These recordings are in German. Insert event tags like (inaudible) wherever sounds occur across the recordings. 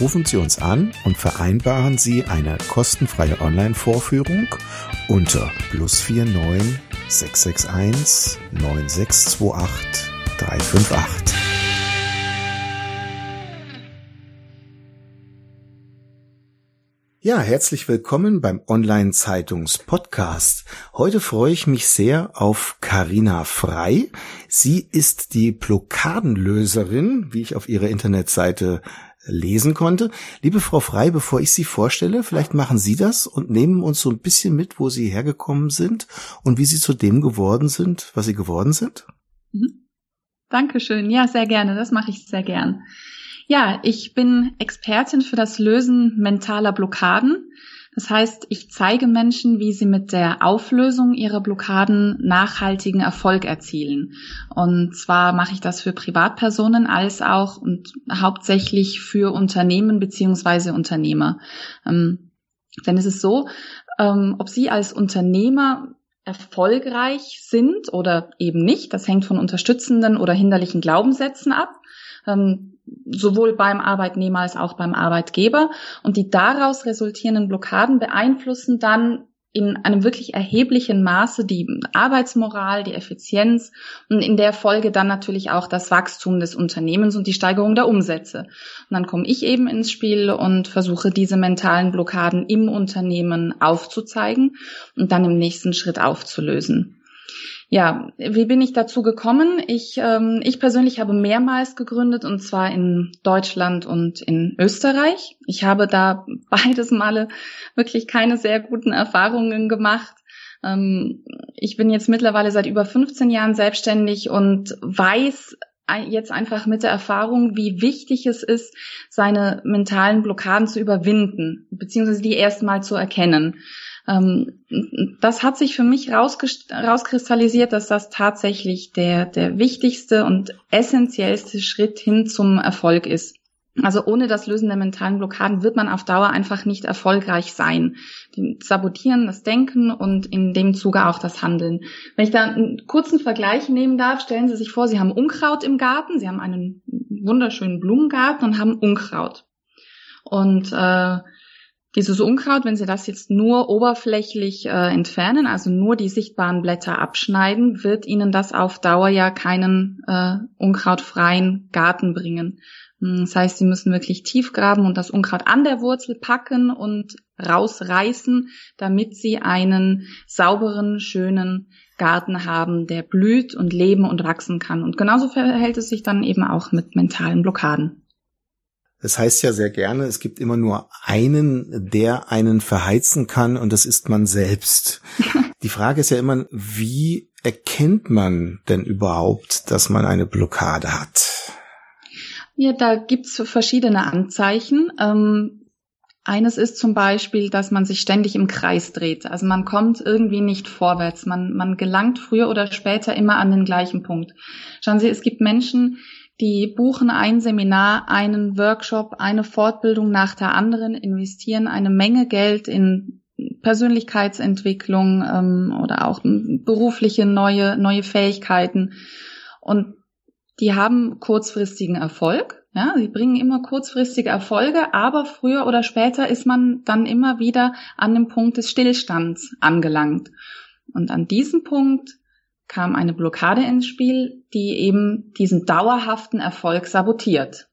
rufen Sie uns an und vereinbaren Sie eine kostenfreie Online-Vorführung unter plus 49 661 9628 358. Ja, herzlich willkommen beim Online-Zeitungs-Podcast. Heute freue ich mich sehr auf Karina Frei. Sie ist die Blockadenlöserin, wie ich auf ihrer Internetseite lesen konnte. Liebe Frau Frei, bevor ich Sie vorstelle, vielleicht machen Sie das und nehmen uns so ein bisschen mit, wo Sie hergekommen sind und wie Sie zu dem geworden sind, was Sie geworden sind. Mhm. Dankeschön. Ja, sehr gerne. Das mache ich sehr gern. Ja, ich bin Expertin für das Lösen mentaler Blockaden. Das heißt, ich zeige Menschen, wie sie mit der Auflösung ihrer Blockaden nachhaltigen Erfolg erzielen. Und zwar mache ich das für Privatpersonen als auch und hauptsächlich für Unternehmen beziehungsweise Unternehmer. Ähm, denn es ist so, ähm, ob Sie als Unternehmer erfolgreich sind oder eben nicht, das hängt von unterstützenden oder hinderlichen Glaubenssätzen ab. Ähm, sowohl beim Arbeitnehmer als auch beim Arbeitgeber. Und die daraus resultierenden Blockaden beeinflussen dann in einem wirklich erheblichen Maße die Arbeitsmoral, die Effizienz und in der Folge dann natürlich auch das Wachstum des Unternehmens und die Steigerung der Umsätze. Und dann komme ich eben ins Spiel und versuche diese mentalen Blockaden im Unternehmen aufzuzeigen und dann im nächsten Schritt aufzulösen. Ja, wie bin ich dazu gekommen? Ich, ähm, ich persönlich habe mehrmals gegründet und zwar in Deutschland und in Österreich. Ich habe da (laughs) beides Male wirklich keine sehr guten Erfahrungen gemacht. Ähm, ich bin jetzt mittlerweile seit über 15 Jahren selbstständig und weiß jetzt einfach mit der Erfahrung, wie wichtig es ist, seine mentalen Blockaden zu überwinden, beziehungsweise die erstmal zu erkennen. Ähm, das hat sich für mich rauskristallisiert, dass das tatsächlich der, der wichtigste und essentiellste Schritt hin zum Erfolg ist. Also ohne das Lösen der mentalen Blockaden wird man auf Dauer einfach nicht erfolgreich sein. Die sabotieren das Denken und in dem Zuge auch das Handeln. Wenn ich da einen kurzen Vergleich nehmen darf, stellen Sie sich vor, Sie haben Unkraut im Garten, Sie haben einen wunderschönen Blumengarten und haben Unkraut. Und äh, dieses Unkraut, wenn Sie das jetzt nur oberflächlich äh, entfernen, also nur die sichtbaren Blätter abschneiden, wird Ihnen das auf Dauer ja keinen äh, unkrautfreien Garten bringen. Hm, das heißt, Sie müssen wirklich tief graben und das Unkraut an der Wurzel packen und rausreißen, damit Sie einen sauberen, schönen Garten haben, der blüht und leben und wachsen kann. Und genauso verhält es sich dann eben auch mit mentalen Blockaden. Es heißt ja sehr gerne, es gibt immer nur einen, der einen verheizen kann und das ist man selbst. (laughs) Die Frage ist ja immer, wie erkennt man denn überhaupt, dass man eine Blockade hat? Ja, da gibt's verschiedene Anzeichen. Ähm, eines ist zum Beispiel, dass man sich ständig im Kreis dreht. Also man kommt irgendwie nicht vorwärts. Man, man gelangt früher oder später immer an den gleichen Punkt. Schauen Sie, es gibt Menschen, die buchen ein Seminar, einen Workshop, eine Fortbildung nach der anderen, investieren eine Menge Geld in Persönlichkeitsentwicklung ähm, oder auch berufliche neue, neue Fähigkeiten. Und die haben kurzfristigen Erfolg. Ja, sie bringen immer kurzfristige Erfolge, aber früher oder später ist man dann immer wieder an dem Punkt des Stillstands angelangt. Und an diesem Punkt kam eine Blockade ins Spiel, die eben diesen dauerhaften Erfolg sabotiert.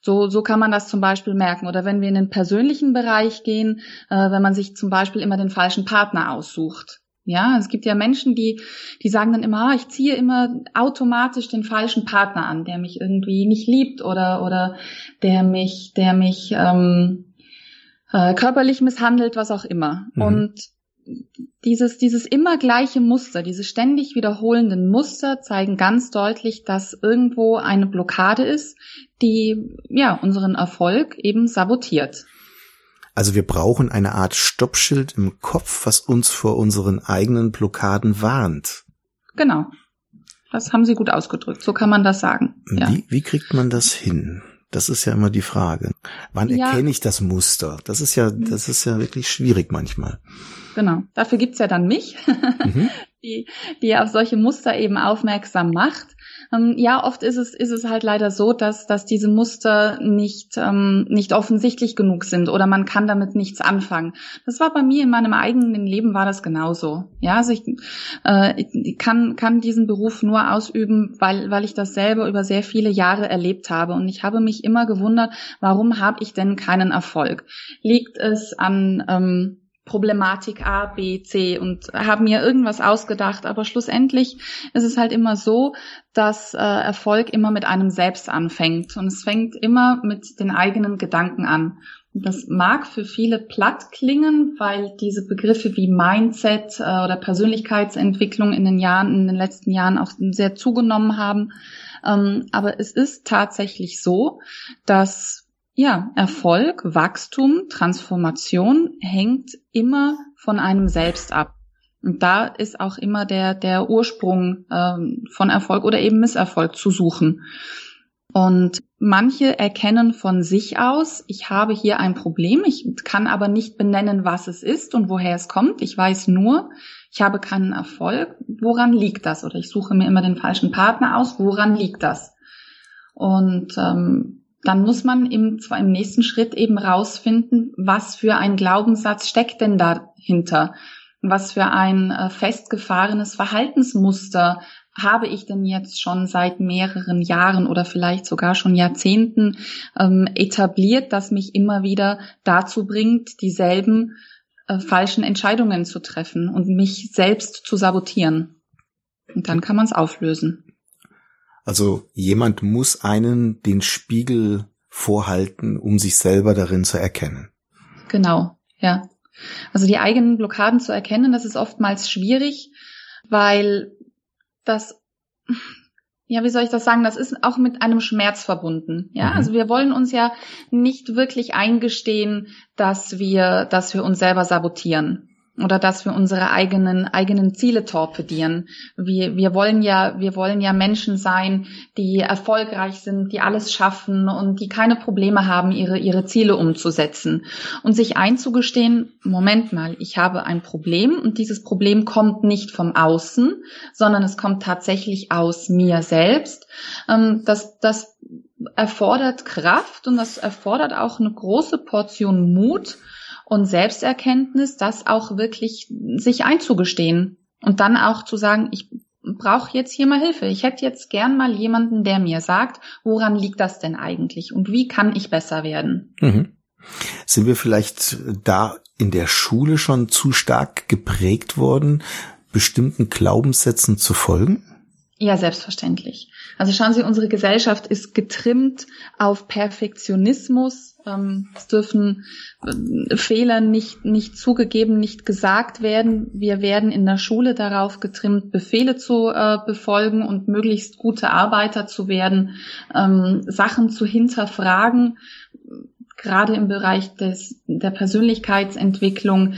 So, so kann man das zum Beispiel merken. Oder wenn wir in den persönlichen Bereich gehen, äh, wenn man sich zum Beispiel immer den falschen Partner aussucht. Ja, es gibt ja Menschen, die, die sagen dann immer, ah, ich ziehe immer automatisch den falschen Partner an, der mich irgendwie nicht liebt oder, oder der mich, der mich ähm, äh, körperlich misshandelt, was auch immer. Mhm. Und dieses, dieses immer gleiche Muster, diese ständig wiederholenden Muster zeigen ganz deutlich, dass irgendwo eine Blockade ist, die, ja, unseren Erfolg eben sabotiert. Also wir brauchen eine Art Stoppschild im Kopf, was uns vor unseren eigenen Blockaden warnt. Genau. Das haben Sie gut ausgedrückt. So kann man das sagen. Ja. Wie, wie kriegt man das hin? Das ist ja immer die Frage. Wann ja. erkenne ich das Muster? Das ist ja, das ist ja wirklich schwierig manchmal. Genau. Dafür gibt's ja dann mich, (laughs) mhm. die, die auf solche Muster eben aufmerksam macht. Ähm, ja, oft ist es, ist es halt leider so, dass, dass diese Muster nicht, ähm, nicht offensichtlich genug sind oder man kann damit nichts anfangen. Das war bei mir in meinem eigenen Leben war das genauso. Ja, also ich, äh, ich kann, kann diesen Beruf nur ausüben, weil, weil ich das selber über sehr viele Jahre erlebt habe. Und ich habe mich immer gewundert, warum habe ich denn keinen Erfolg? Liegt es an, ähm, Problematik A, B, C und habe mir irgendwas ausgedacht. Aber schlussendlich ist es halt immer so, dass äh, Erfolg immer mit einem selbst anfängt. Und es fängt immer mit den eigenen Gedanken an. Und das mag für viele platt klingen, weil diese Begriffe wie Mindset äh, oder Persönlichkeitsentwicklung in den Jahren, in den letzten Jahren auch sehr zugenommen haben. Ähm, aber es ist tatsächlich so, dass ja, Erfolg, Wachstum, Transformation hängt immer von einem selbst ab. Und da ist auch immer der, der Ursprung ähm, von Erfolg oder eben Misserfolg zu suchen. Und manche erkennen von sich aus, ich habe hier ein Problem, ich kann aber nicht benennen, was es ist und woher es kommt. Ich weiß nur, ich habe keinen Erfolg. Woran liegt das? Oder ich suche mir immer den falschen Partner aus. Woran liegt das? Und ähm, dann muss man im, zwar im nächsten Schritt eben rausfinden, was für ein Glaubenssatz steckt denn dahinter? Was für ein äh, festgefahrenes Verhaltensmuster habe ich denn jetzt schon seit mehreren Jahren oder vielleicht sogar schon Jahrzehnten ähm, etabliert, das mich immer wieder dazu bringt, dieselben äh, falschen Entscheidungen zu treffen und mich selbst zu sabotieren. Und dann kann man es auflösen. Also jemand muss einen den Spiegel vorhalten, um sich selber darin zu erkennen. Genau, ja. Also die eigenen Blockaden zu erkennen, das ist oftmals schwierig, weil das, ja, wie soll ich das sagen, das ist auch mit einem Schmerz verbunden. Ja, mhm. also wir wollen uns ja nicht wirklich eingestehen, dass wir, dass wir uns selber sabotieren oder dass wir unsere eigenen eigenen Ziele torpedieren. Wir, wir wollen ja wir wollen ja Menschen sein, die erfolgreich sind, die alles schaffen und die keine Probleme haben, ihre ihre Ziele umzusetzen und sich einzugestehen, Moment mal, ich habe ein Problem und dieses Problem kommt nicht vom Außen, sondern es kommt tatsächlich aus mir selbst. Ähm, das das erfordert Kraft und das erfordert auch eine große Portion Mut und Selbsterkenntnis, das auch wirklich sich einzugestehen und dann auch zu sagen, ich brauche jetzt hier mal Hilfe. Ich hätte jetzt gern mal jemanden, der mir sagt, woran liegt das denn eigentlich und wie kann ich besser werden? Mhm. Sind wir vielleicht da in der Schule schon zu stark geprägt worden, bestimmten Glaubenssätzen zu folgen? Ja, selbstverständlich. Also schauen Sie, unsere Gesellschaft ist getrimmt auf Perfektionismus. Ähm, es dürfen äh, Fehler nicht, nicht zugegeben, nicht gesagt werden. Wir werden in der Schule darauf getrimmt, Befehle zu äh, befolgen und möglichst gute Arbeiter zu werden, ähm, Sachen zu hinterfragen gerade im Bereich des, der Persönlichkeitsentwicklung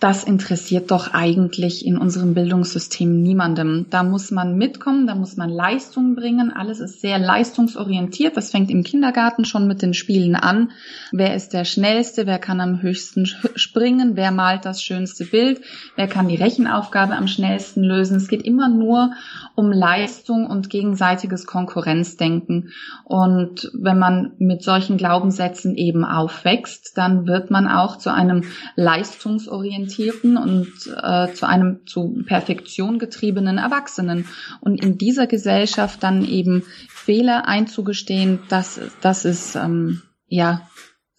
das interessiert doch eigentlich in unserem Bildungssystem niemandem. Da muss man mitkommen, da muss man Leistung bringen. Alles ist sehr leistungsorientiert. Das fängt im Kindergarten schon mit den Spielen an. Wer ist der Schnellste? Wer kann am höchsten springen? Wer malt das schönste Bild? Wer kann die Rechenaufgabe am schnellsten lösen? Es geht immer nur um Leistung und gegenseitiges Konkurrenzdenken. Und wenn man mit solchen Glaubenssätzen eben aufwächst, dann wird man auch zu einem leistungsorientierten orientierten und äh, zu einem zu Perfektion getriebenen Erwachsenen. Und in dieser Gesellschaft dann eben Fehler einzugestehen, das, das ist ähm, ja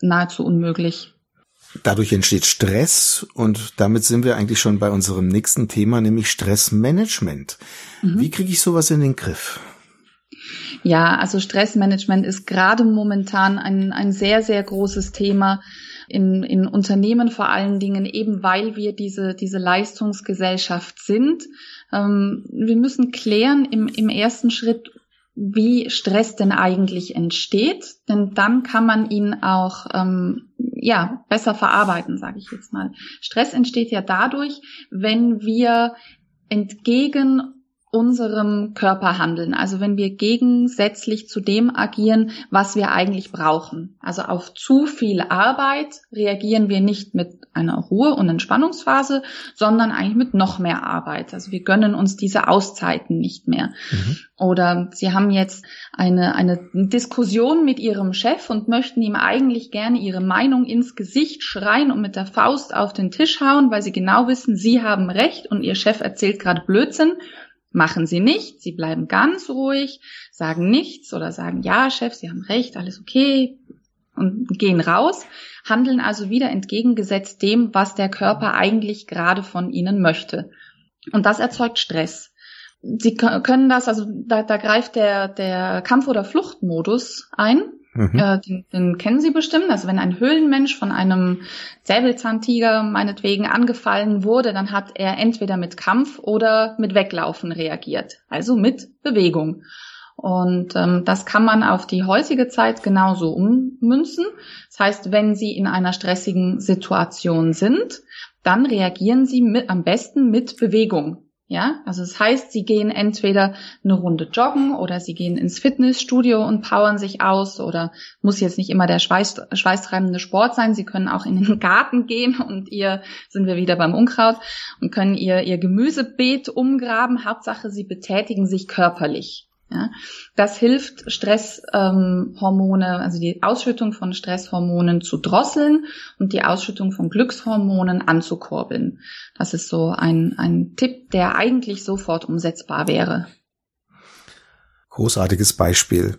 nahezu unmöglich. Dadurch entsteht Stress und damit sind wir eigentlich schon bei unserem nächsten Thema, nämlich Stressmanagement. Mhm. Wie kriege ich sowas in den Griff? Ja, also Stressmanagement ist gerade momentan ein, ein sehr, sehr großes Thema in, in Unternehmen vor allen Dingen, eben weil wir diese, diese Leistungsgesellschaft sind. Ähm, wir müssen klären im, im ersten Schritt, wie Stress denn eigentlich entsteht, denn dann kann man ihn auch ähm, ja besser verarbeiten, sage ich jetzt mal. Stress entsteht ja dadurch, wenn wir entgegen unserem Körper handeln. Also wenn wir gegensätzlich zu dem agieren, was wir eigentlich brauchen. Also auf zu viel Arbeit reagieren wir nicht mit einer Ruhe- und Entspannungsphase, sondern eigentlich mit noch mehr Arbeit. Also wir gönnen uns diese Auszeiten nicht mehr. Mhm. Oder Sie haben jetzt eine, eine Diskussion mit Ihrem Chef und möchten ihm eigentlich gerne Ihre Meinung ins Gesicht schreien und mit der Faust auf den Tisch hauen, weil Sie genau wissen, Sie haben Recht und Ihr Chef erzählt gerade Blödsinn Machen sie nicht, sie bleiben ganz ruhig, sagen nichts oder sagen, ja, Chef, Sie haben recht, alles okay und gehen raus, handeln also wieder entgegengesetzt dem, was der Körper eigentlich gerade von ihnen möchte. Und das erzeugt Stress. Sie können das, also da, da greift der, der Kampf- oder Fluchtmodus ein. Mhm. Äh, den, den kennen Sie bestimmt. Also wenn ein Höhlenmensch von einem Säbelzahntiger meinetwegen angefallen wurde, dann hat er entweder mit Kampf oder mit Weglaufen reagiert. Also mit Bewegung. Und ähm, das kann man auf die heutige Zeit genauso ummünzen. Das heißt, wenn Sie in einer stressigen Situation sind, dann reagieren Sie mit, am besten mit Bewegung. Ja, also das heißt, sie gehen entweder eine Runde joggen oder sie gehen ins Fitnessstudio und powern sich aus oder muss jetzt nicht immer der Schweiß, schweißtreibende Sport sein. Sie können auch in den (laughs) Garten gehen und ihr, sind wir wieder beim Unkraut, und können ihr, ihr Gemüsebeet umgraben. Hauptsache, sie betätigen sich körperlich. Ja, das hilft, Stresshormone, ähm, also die Ausschüttung von Stresshormonen zu drosseln und die Ausschüttung von Glückshormonen anzukurbeln. Das ist so ein, ein Tipp, der eigentlich sofort umsetzbar wäre. Großartiges Beispiel.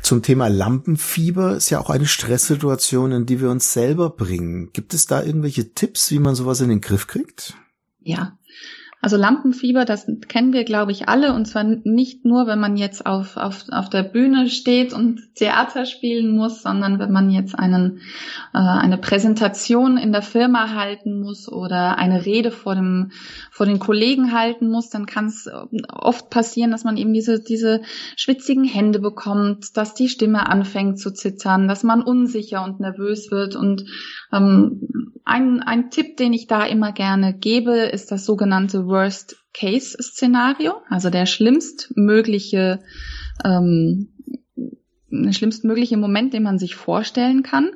Zum Thema Lampenfieber ist ja auch eine Stresssituation, in die wir uns selber bringen. Gibt es da irgendwelche Tipps, wie man sowas in den Griff kriegt? Ja, also Lampenfieber, das kennen wir, glaube ich, alle. Und zwar nicht nur, wenn man jetzt auf, auf, auf der Bühne steht und Theater spielen muss, sondern wenn man jetzt einen, äh, eine Präsentation in der Firma halten muss oder eine Rede vor, dem, vor den Kollegen halten muss, dann kann es oft passieren, dass man eben diese, diese schwitzigen Hände bekommt, dass die Stimme anfängt zu zittern, dass man unsicher und nervös wird. Und ähm, ein, ein Tipp, den ich da immer gerne gebe, ist das sogenannte Worst-Case-Szenario, also der schlimmstmögliche, ähm, der schlimmstmögliche Moment, den man sich vorstellen kann.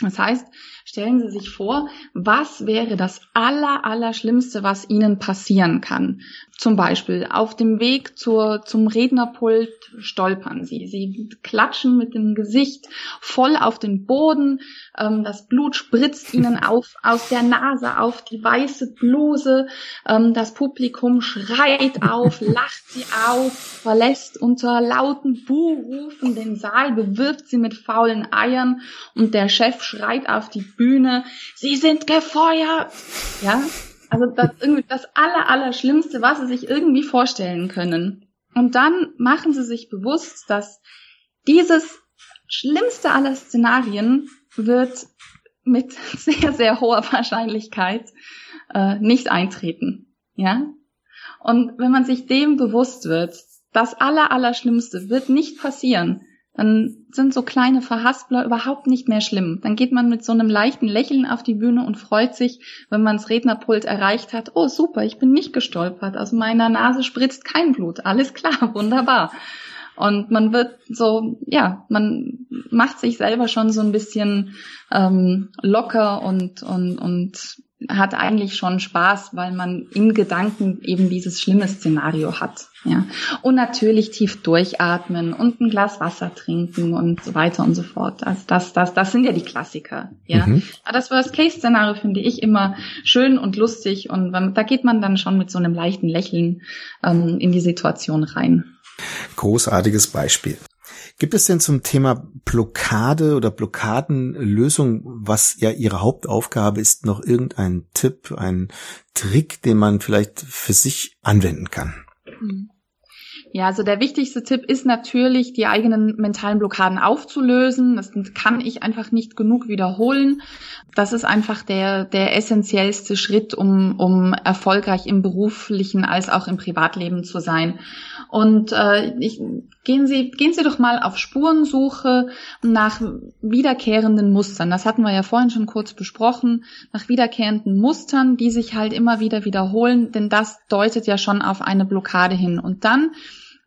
Das heißt, stellen Sie sich vor, was wäre das aller, aller Schlimmste, was Ihnen passieren kann? Zum Beispiel auf dem Weg zur, zum Rednerpult stolpern Sie. Sie klatschen mit dem Gesicht voll auf den Boden. Ähm, das Blut spritzt (laughs) Ihnen auf, aus der Nase auf die weiße Bluse. Ähm, das Publikum schreit auf, (laughs) lacht Sie auf, verlässt unter lauten Buhrufen den Saal, bewirft Sie mit faulen Eiern und der Chef schreit auf die Bühne, Sie sind gefeuert. Ja, also das irgendwie das aller, aller was Sie sich irgendwie vorstellen können. Und dann machen Sie sich bewusst, dass dieses schlimmste aller Szenarien wird mit (laughs) sehr, sehr hoher Wahrscheinlichkeit äh, nicht eintreten. Ja? Und wenn man sich dem bewusst wird, das aller, aller Schlimmste wird nicht passieren, dann sind so kleine Verhaspler überhaupt nicht mehr schlimm. Dann geht man mit so einem leichten Lächeln auf die Bühne und freut sich, wenn man das Rednerpult erreicht hat. Oh, super, ich bin nicht gestolpert. Aus meiner Nase spritzt kein Blut. Alles klar, (laughs) wunderbar. Und man wird so, ja, man macht sich selber schon so ein bisschen ähm, locker und, und, und hat eigentlich schon Spaß, weil man in Gedanken eben dieses schlimme Szenario hat. Ja. Und natürlich tief durchatmen und ein Glas Wasser trinken und so weiter und so fort. Also das, das, das sind ja die Klassiker. Ja. Mhm. Aber das Worst-Case-Szenario finde ich immer schön und lustig und da geht man dann schon mit so einem leichten Lächeln ähm, in die Situation rein. Großartiges Beispiel. Gibt es denn zum Thema Blockade oder Blockadenlösung, was ja Ihre Hauptaufgabe ist, noch irgendein Tipp, ein Trick, den man vielleicht für sich anwenden kann? Mhm. Ja, also der wichtigste Tipp ist natürlich, die eigenen mentalen Blockaden aufzulösen. Das kann ich einfach nicht genug wiederholen. Das ist einfach der, der essentiellste Schritt, um, um erfolgreich im beruflichen als auch im Privatleben zu sein. Und äh, ich, gehen, Sie, gehen Sie doch mal auf Spurensuche nach wiederkehrenden Mustern. Das hatten wir ja vorhin schon kurz besprochen. Nach wiederkehrenden Mustern, die sich halt immer wieder wiederholen, denn das deutet ja schon auf eine Blockade hin. Und dann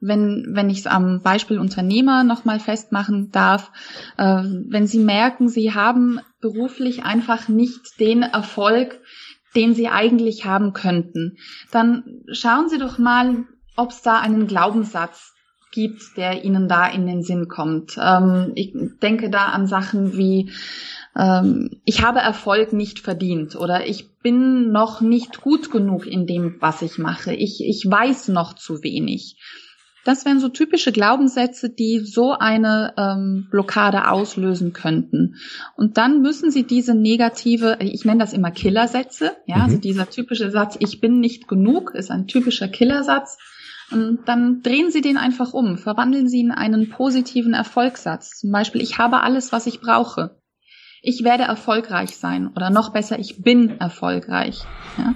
wenn, wenn ich es am Beispiel Unternehmer nochmal festmachen darf, äh, wenn Sie merken, Sie haben beruflich einfach nicht den Erfolg, den Sie eigentlich haben könnten, dann schauen Sie doch mal, ob es da einen Glaubenssatz gibt, der Ihnen da in den Sinn kommt. Ähm, ich denke da an Sachen wie, ähm, ich habe Erfolg nicht verdient oder ich bin noch nicht gut genug in dem, was ich mache. Ich, ich weiß noch zu wenig. Das wären so typische Glaubenssätze, die so eine ähm, Blockade auslösen könnten. Und dann müssen Sie diese negative, ich nenne das immer Killersätze, ja, also mhm. also dieser typische Satz, ich bin nicht genug, ist ein typischer Killersatz. Und dann drehen Sie den einfach um, verwandeln Sie in einen positiven Erfolgssatz. Zum Beispiel, ich habe alles, was ich brauche ich werde erfolgreich sein oder noch besser, ich bin erfolgreich. Ja?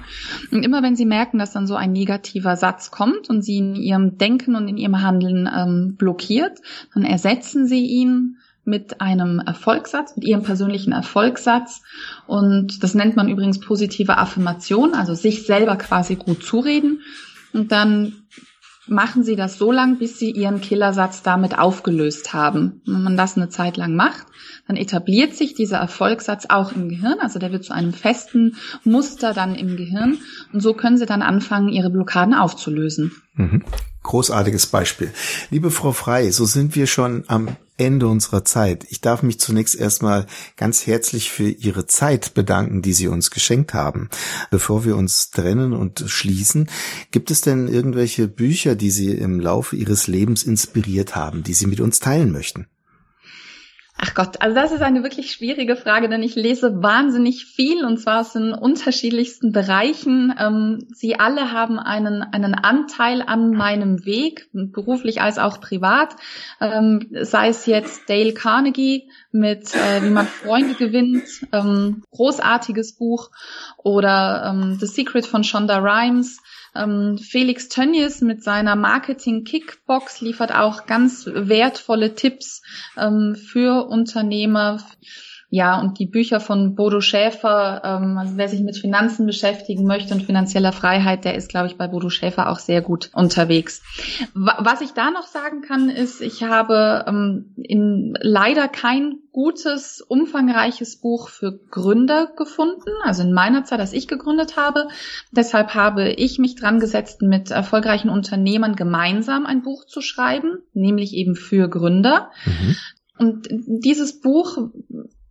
Und immer wenn Sie merken, dass dann so ein negativer Satz kommt und Sie in Ihrem Denken und in Ihrem Handeln ähm, blockiert, dann ersetzen Sie ihn mit einem Erfolgssatz, mit Ihrem persönlichen Erfolgssatz. Und das nennt man übrigens positive Affirmation, also sich selber quasi gut zureden. Und dann machen Sie das so lang, bis Sie Ihren Killersatz damit aufgelöst haben. Wenn man das eine Zeit lang macht, dann etabliert sich dieser Erfolgssatz auch im Gehirn, also der wird zu einem festen Muster dann im Gehirn und so können Sie dann anfangen, Ihre Blockaden aufzulösen. Mhm. Großartiges Beispiel. Liebe Frau Frei, so sind wir schon am Ende unserer Zeit. Ich darf mich zunächst erstmal ganz herzlich für Ihre Zeit bedanken, die Sie uns geschenkt haben. Bevor wir uns trennen und schließen, gibt es denn irgendwelche Bücher, die Sie im Laufe Ihres Lebens inspiriert haben, die Sie mit uns teilen möchten? Ach Gott, also das ist eine wirklich schwierige Frage, denn ich lese wahnsinnig viel und zwar aus den unterschiedlichsten Bereichen. Ähm, sie alle haben einen, einen Anteil an meinem Weg, beruflich als auch privat. Ähm, sei es jetzt Dale Carnegie mit äh, Wie man Freunde gewinnt, ähm, großartiges Buch, oder The Secret von Shonda Rhimes ähm, Felix Tönnies mit seiner Marketing Kickbox liefert auch ganz wertvolle Tipps ähm, für Unternehmer. Ja, und die Bücher von Bodo Schäfer, ähm, also wer sich mit Finanzen beschäftigen möchte und finanzieller Freiheit, der ist, glaube ich, bei Bodo Schäfer auch sehr gut unterwegs. Was ich da noch sagen kann, ist, ich habe ähm, in leider kein gutes, umfangreiches Buch für Gründer gefunden, also in meiner Zeit, als ich gegründet habe. Deshalb habe ich mich dran gesetzt, mit erfolgreichen Unternehmern gemeinsam ein Buch zu schreiben, nämlich eben für Gründer. Mhm. Und dieses Buch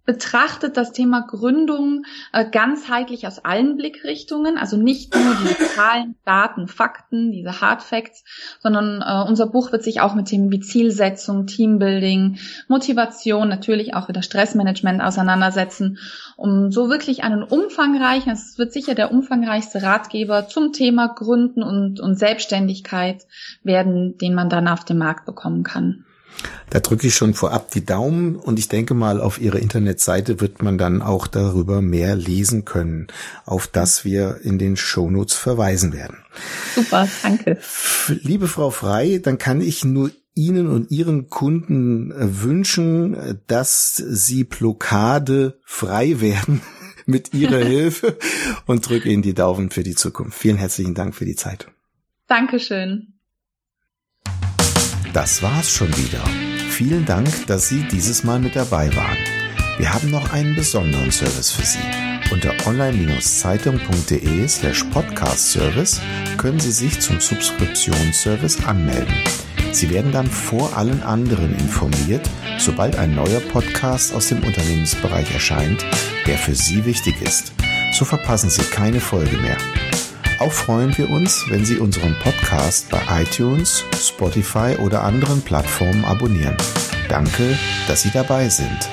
betrachtet das Thema Gründung äh, ganzheitlich aus allen Blickrichtungen, also nicht nur die (clears throat) Zahlen, Daten, Fakten, diese Hard Facts, sondern äh, unser Buch wird sich auch mit Themen wie Zielsetzung, Teambuilding, Motivation, natürlich auch wieder Stressmanagement auseinandersetzen, um so wirklich einen umfangreichen, es wird sicher der umfangreichste Ratgeber zum Thema Gründen und, und Selbstständigkeit werden, den man dann auf dem Markt bekommen kann. Da drücke ich schon vorab die Daumen und ich denke mal, auf Ihrer Internetseite wird man dann auch darüber mehr lesen können, auf das wir in den Shownotes verweisen werden. Super, danke. Liebe Frau Frei, dann kann ich nur Ihnen und Ihren Kunden äh, wünschen, äh, dass Sie Blockade frei werden (laughs) mit Ihrer (laughs) Hilfe und drücke Ihnen die Daumen für die Zukunft. Vielen herzlichen Dank für die Zeit. Dankeschön. Das war's schon wieder. Vielen Dank, dass Sie dieses Mal mit dabei waren. Wir haben noch einen besonderen Service für Sie. Unter online-zeitung.de slash podcast service können Sie sich zum Subskriptionsservice anmelden. Sie werden dann vor allen anderen informiert, sobald ein neuer Podcast aus dem Unternehmensbereich erscheint, der für Sie wichtig ist. So verpassen Sie keine Folge mehr. Auch freuen wir uns, wenn Sie unseren Podcast bei iTunes, Spotify oder anderen Plattformen abonnieren. Danke, dass Sie dabei sind.